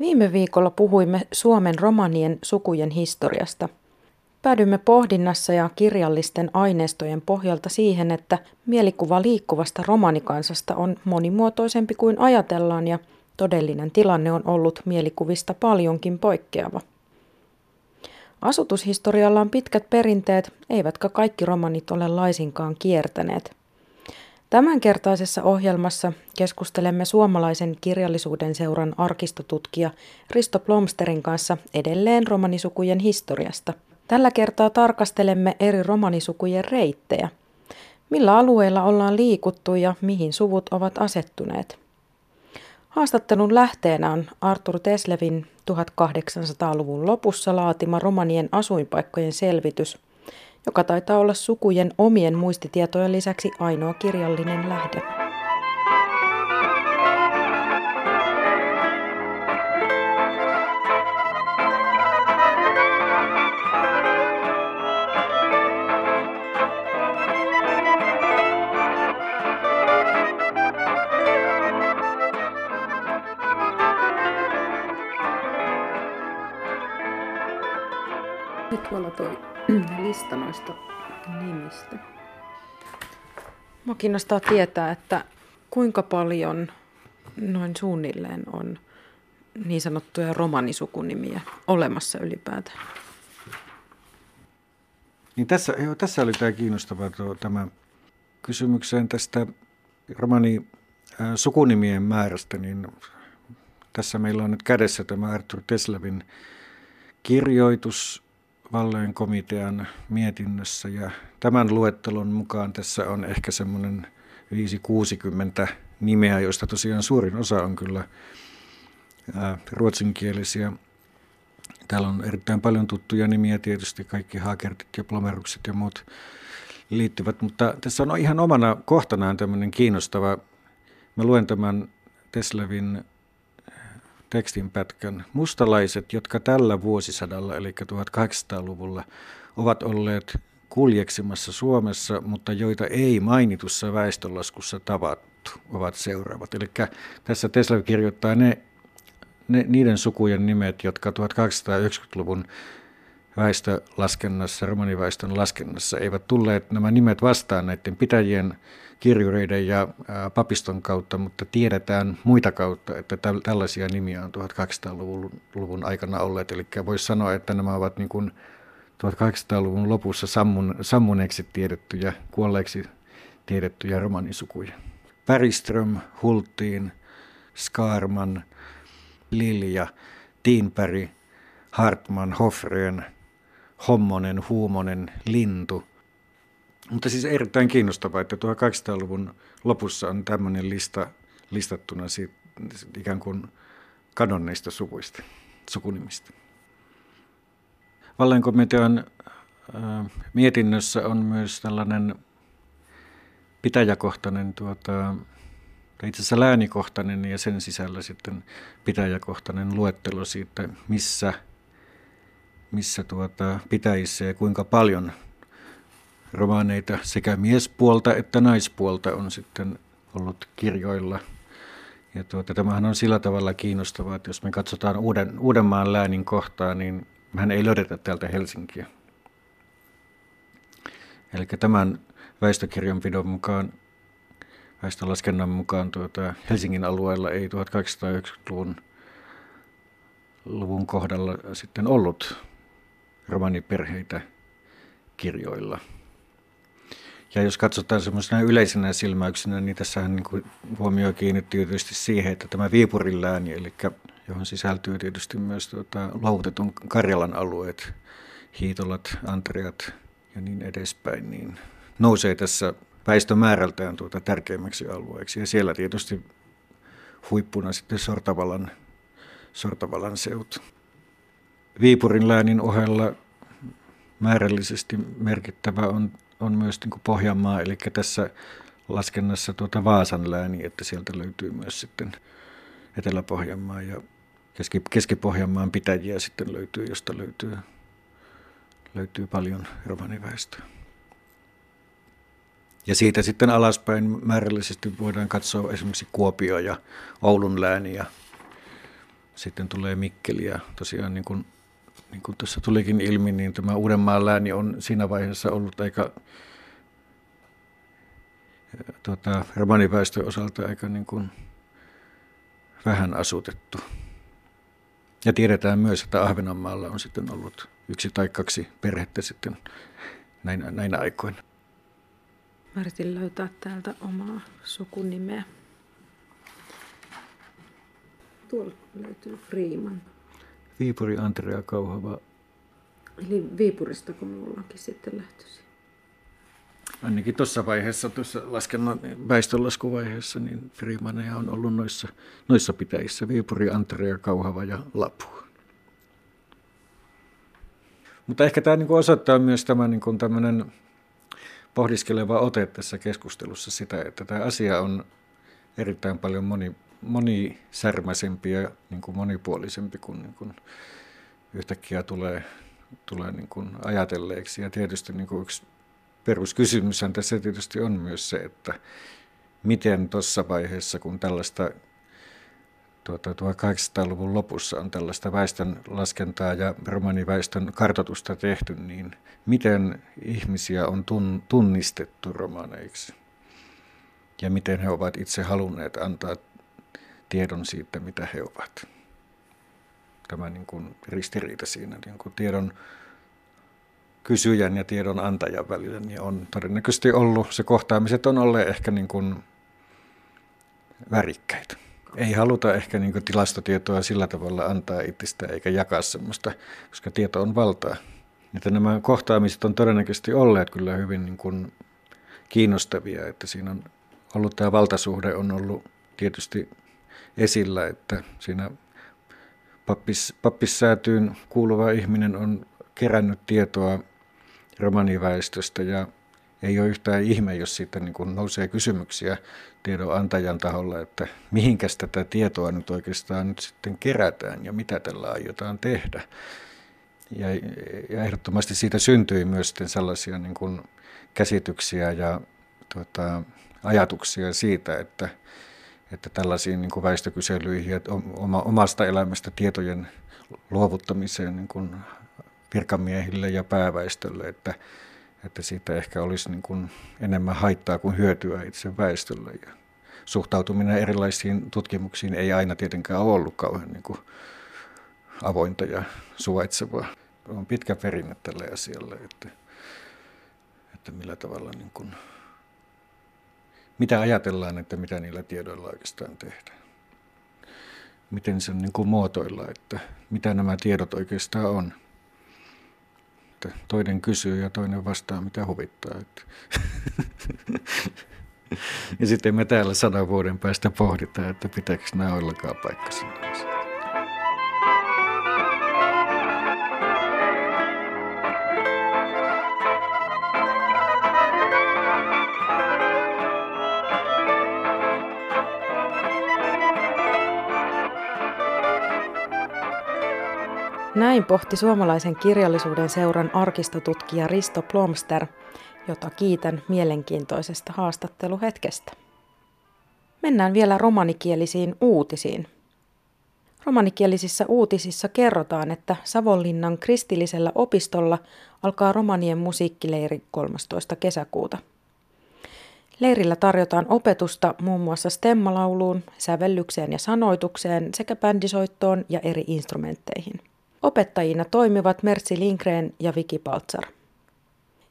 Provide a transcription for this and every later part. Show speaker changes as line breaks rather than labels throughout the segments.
Viime viikolla puhuimme Suomen romanien sukujen historiasta. Päädyimme pohdinnassa ja kirjallisten aineistojen pohjalta siihen, että mielikuva liikkuvasta romanikansasta on monimuotoisempi kuin ajatellaan ja todellinen tilanne on ollut mielikuvista paljonkin poikkeava. Asutushistorialla on pitkät perinteet, eivätkä kaikki romanit ole laisinkaan kiertäneet. Tämänkertaisessa ohjelmassa keskustelemme suomalaisen kirjallisuuden seuran arkistotutkija Risto Plomsterin kanssa edelleen romanisukujen historiasta. Tällä kertaa tarkastelemme eri romanisukujen reittejä. Millä alueilla ollaan liikuttu ja mihin suvut ovat asettuneet. Haastattelun lähteenä on Artur Teslevin 1800-luvun lopussa laatima romanien asuinpaikkojen selvitys – joka taitaa olla sukujen omien muistitietojen lisäksi ainoa kirjallinen lähde. Nyt tuolla toi lista noista nimistä. Mua kiinnostaa tietää, että kuinka paljon noin suunnilleen on niin sanottuja romanisukunimiä olemassa ylipäätään.
Niin tässä, joo, tässä oli tämä kiinnostava tuo, tämä kysymykseen tästä romani sukunimien määrästä, niin tässä meillä on nyt kädessä tämä Arthur Teslevin kirjoitus Valleen komitean mietinnössä ja tämän luettelon mukaan tässä on ehkä semmoinen 5-60 nimeä, joista tosiaan suurin osa on kyllä ruotsinkielisiä. Täällä on erittäin paljon tuttuja nimiä tietysti, kaikki Hakertit ja Plomerukset ja muut liittyvät, mutta tässä on ihan omana kohtanaan tämmöinen kiinnostava, mä luen tämän Teslevin tekstinpätkän. Mustalaiset, jotka tällä vuosisadalla, eli 1800-luvulla, ovat olleet kuljeksimassa Suomessa, mutta joita ei mainitussa väestönlaskussa tavattu, ovat seuraavat. Eli tässä Tesla kirjoittaa ne, ne, niiden sukujen nimet, jotka 1890-luvun väestölaskennassa, romaniväestön laskennassa eivät tulleet nämä nimet vastaan näiden pitäjien kirjureiden ja papiston kautta, mutta tiedetään muita kautta, että tällaisia nimiä on 1800-luvun aikana olleet. Eli voisi sanoa, että nämä ovat niin kuin 1800-luvun lopussa sammun, sammuneeksi tiedettyjä, kuolleeksi tiedettyjä romanisukuja. Päriström, Hultiin, Skarman, Lilja, Tiinpäri, Hartman, Hofreen, Hommonen, Huumonen, Lintu – mutta siis erittäin kiinnostavaa, että 1800-luvun lopussa on tämmöinen lista listattuna siitä, ikään kuin kadonneista suvuista, sukunimistä. Vallenkomitean äh, mietinnössä on myös tällainen pitäjäkohtainen, tuota, itse asiassa läänikohtainen ja sen sisällä sitten pitäjäkohtainen luettelo siitä, missä, missä tuota, pitäjissä ja kuinka paljon – romaaneita sekä miespuolta että naispuolta on sitten ollut kirjoilla. Ja tuota, tämähän on sillä tavalla kiinnostavaa, että jos me katsotaan Uuden, Uudenmaan läänin kohtaa, niin mehän ei löydetä täältä Helsinkiä. Eli tämän väestökirjanpidon mukaan, väestölaskennan mukaan tuota, Helsingin alueella ei 1890-luvun luvun kohdalla sitten ollut romaniperheitä kirjoilla. Ja jos katsotaan semmoisena yleisenä silmäyksenä, niin tässähän niin kuin huomio kiinnittyy tietysti siihen, että tämä Viipurin lääni, eli johon sisältyy tietysti myös tuota, luovutetun Karjalan alueet, Hiitolat, Antriat ja niin edespäin, niin nousee tässä väestömäärältään tuota tärkeimmäksi alueeksi. Ja siellä tietysti huippuna sitten Sortavalan, Sortavalan seut. Viipurin läänin ohella määrällisesti merkittävä on on myös niin kuin Pohjanmaa, eli tässä laskennassa tuota Vaasan lääni, että sieltä löytyy myös sitten Etelä-Pohjanmaa ja Keski- Keski-Pohjanmaan pitäjiä sitten löytyy, josta löytyy, löytyy paljon romaniväestöä. Ja siitä sitten alaspäin määrällisesti voidaan katsoa esimerkiksi Kuopio ja Oulun lääni ja sitten tulee Mikkeli ja tosiaan niin kuin, niin kuin tuossa tulikin ilmi, niin tämä Uudenmaan lääni on siinä vaiheessa ollut aika tuota, romaniväestön osalta aika niin kuin vähän asutettu. Ja tiedetään myös, että Ahvenanmaalla on sitten ollut yksi tai kaksi perhettä sitten näinä, näinä aikoina.
Mä yritin löytää täältä omaa sukunimeä. Tuolla löytyy Freeman.
Viipuri Andrea Kauhava.
Eli Viipurista, kun ollaankin sitten lähtöisin.
Ainakin tuossa vaiheessa, tuossa laskennan väestönlaskuvaiheessa, niin Freemaneja on ollut noissa, noissa pitäjissä. Viipuri, Andrea, Kauhava ja Lapu. Mutta ehkä tämä niin osoittaa myös tämä niin tämmöinen pohdiskeleva ote tässä keskustelussa sitä, että tämä asia on erittäin paljon moni, monisärmäisempi ja niin kuin monipuolisempi kuin, niin kuin yhtäkkiä tulee, tulee niin kuin ajatelleeksi. Ja tietysti niin kuin yksi peruskysymys tässä tietysti on myös se, että miten tuossa vaiheessa, kun tällaista tuota, 1800-luvun lopussa on tällaista väestön laskentaa ja romaniväestön kartoitusta tehty, niin miten ihmisiä on tunnistettu romaneiksi? Ja miten he ovat itse halunneet antaa tiedon siitä, mitä he ovat. Tämä niin kuin ristiriita siinä niin kuin tiedon kysyjän ja tiedon antajan välillä niin on todennäköisesti ollut, se kohtaamiset on olleet ehkä niin kuin värikkäitä. Ei haluta ehkä niin kuin tilastotietoa sillä tavalla antaa itsistä eikä jakaa semmoista, koska tieto on valtaa. Että nämä kohtaamiset on todennäköisesti olleet kyllä hyvin niin kuin kiinnostavia, että siinä on ollut tämä valtasuhde on ollut tietysti esillä, että siinä pappis, pappissäätyyn kuuluva ihminen on kerännyt tietoa romaniväestöstä ja ei ole yhtään ihme, jos siitä niin kuin nousee kysymyksiä tiedon antajan taholla, että mihinkäs tätä tietoa nyt oikeastaan nyt sitten kerätään ja mitä tällä aiotaan tehdä. Ja, ja ehdottomasti siitä syntyi myös sitten sellaisia niin kuin käsityksiä ja tuota, ajatuksia siitä, että, että tällaisiin niin kuin väestökyselyihin ja oma, omasta elämästä tietojen luovuttamiseen niin kuin virkamiehille ja pääväestölle, että, että siitä ehkä olisi niin kuin enemmän haittaa kuin hyötyä itse väestölle. Ja suhtautuminen erilaisiin tutkimuksiin ei aina tietenkään ole ollut kauhean niin kuin avointa ja suvaitsevaa. On pitkä perinne tälle asialle, että, että millä tavalla niin kuin, mitä ajatellaan, että mitä niillä tiedoilla oikeastaan tehdään. Miten se niin kuin muotoilla, että mitä nämä tiedot oikeastaan on että toinen kysyy ja toinen vastaa, mitä huvittaa. Että. ja sitten me täällä sadan vuoden päästä pohditaan, että pitääkö nämä ollenkaan paikkansa.
Näin pohti suomalaisen kirjallisuuden seuran arkistotutkija Risto Plomster, jota kiitän mielenkiintoisesta haastatteluhetkestä. Mennään vielä romanikielisiin uutisiin. Romanikielisissä uutisissa kerrotaan, että Savonlinnan kristillisellä opistolla alkaa romanien musiikkileiri 13. kesäkuuta. Leirillä tarjotaan opetusta muun muassa stemmalauluun, sävellykseen ja sanoitukseen sekä bändisoittoon ja eri instrumentteihin. Opettajina toimivat Mertsi Lindgren ja Viki Paltsar.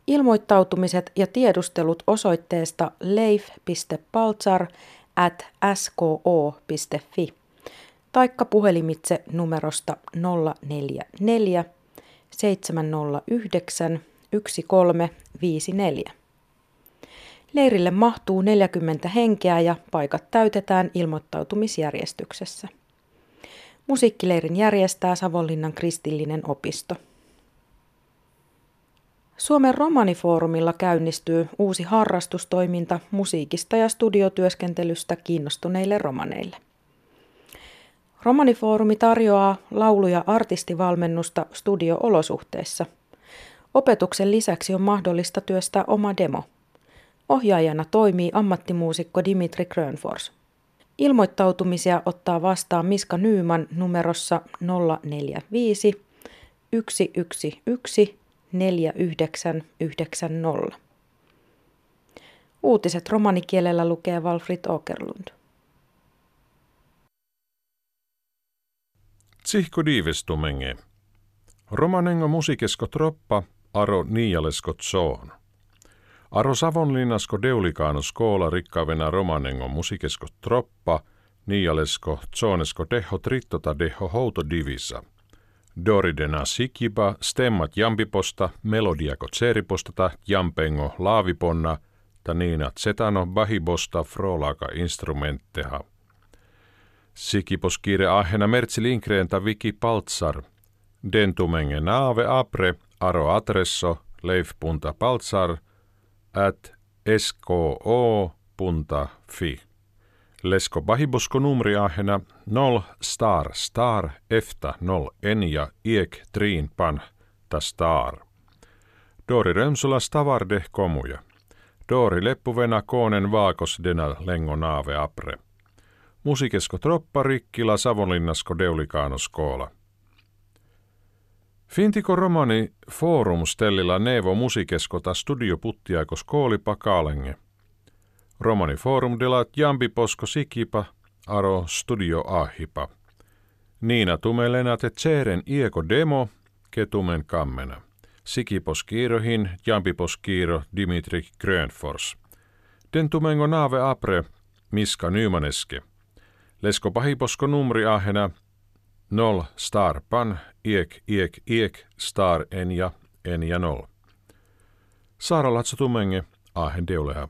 Ilmoittautumiset ja tiedustelut osoitteesta leif.paltsar at sko.fi taikka puhelimitse numerosta 044 709 1354. Leirille mahtuu 40 henkeä ja paikat täytetään ilmoittautumisjärjestyksessä. Musiikkileirin järjestää Savonlinnan kristillinen opisto. Suomen romanifoorumilla käynnistyy uusi harrastustoiminta musiikista ja studiotyöskentelystä kiinnostuneille romaneille. Romanifoorumi tarjoaa laulu- ja artistivalmennusta studio-olosuhteissa. Opetuksen lisäksi on mahdollista työstää oma demo. Ohjaajana toimii ammattimuusikko Dimitri Grönfors. Ilmoittautumisia ottaa vastaan Miska Nyyman numerossa 045 111 4990. Uutiset romanikielellä lukee Walfrid Åkerlund.
Tsihko diivestumenge. Romanengo musikesko troppa aro niialesko tsoon. Aro Savonlinnasko deulikaano skoola rikkavena romanengo musikesko troppa niialesko tsoonesko deho trittota deho houto divisa. Doridena sikiba stemmat jampiposta melodiako tseripostata jampengo laaviponna ta niina zetano bahibosta frolaka instrumentteha. Sikiposkiire ahena Mertsi Lindgren ta Viki Paltsar. Dentumenge naave apre aro adresso leif.paltsar at sko.fi. Lesko bahibosko numri ahena 0 star star efta 0 ja iek triin pan ta star. Dori Römsula stavarde komuja. Dori leppuvena koonen vaakos dena lengo naave apre. Musikesko troppa rikkila Savonlinnasko deulikaano skoola. Fintiko romani forum stellilla nevo musikeskota studio puttiaiko skooli pakaalenge. Romani forum delat jambi posko sikipa aro studio ahipa. Niina tumelena te tseren ieko demo ketumen kammena. Sikipos kiirohin jampipos kiiro Dimitri Grönfors. Den tumengo naave apre Miska Nymaneske. Lesko pahiposko numri ahena 0 star pan iek iek iek star en ja en ja nol. Saara Latso Tumenge, ahen deuleha.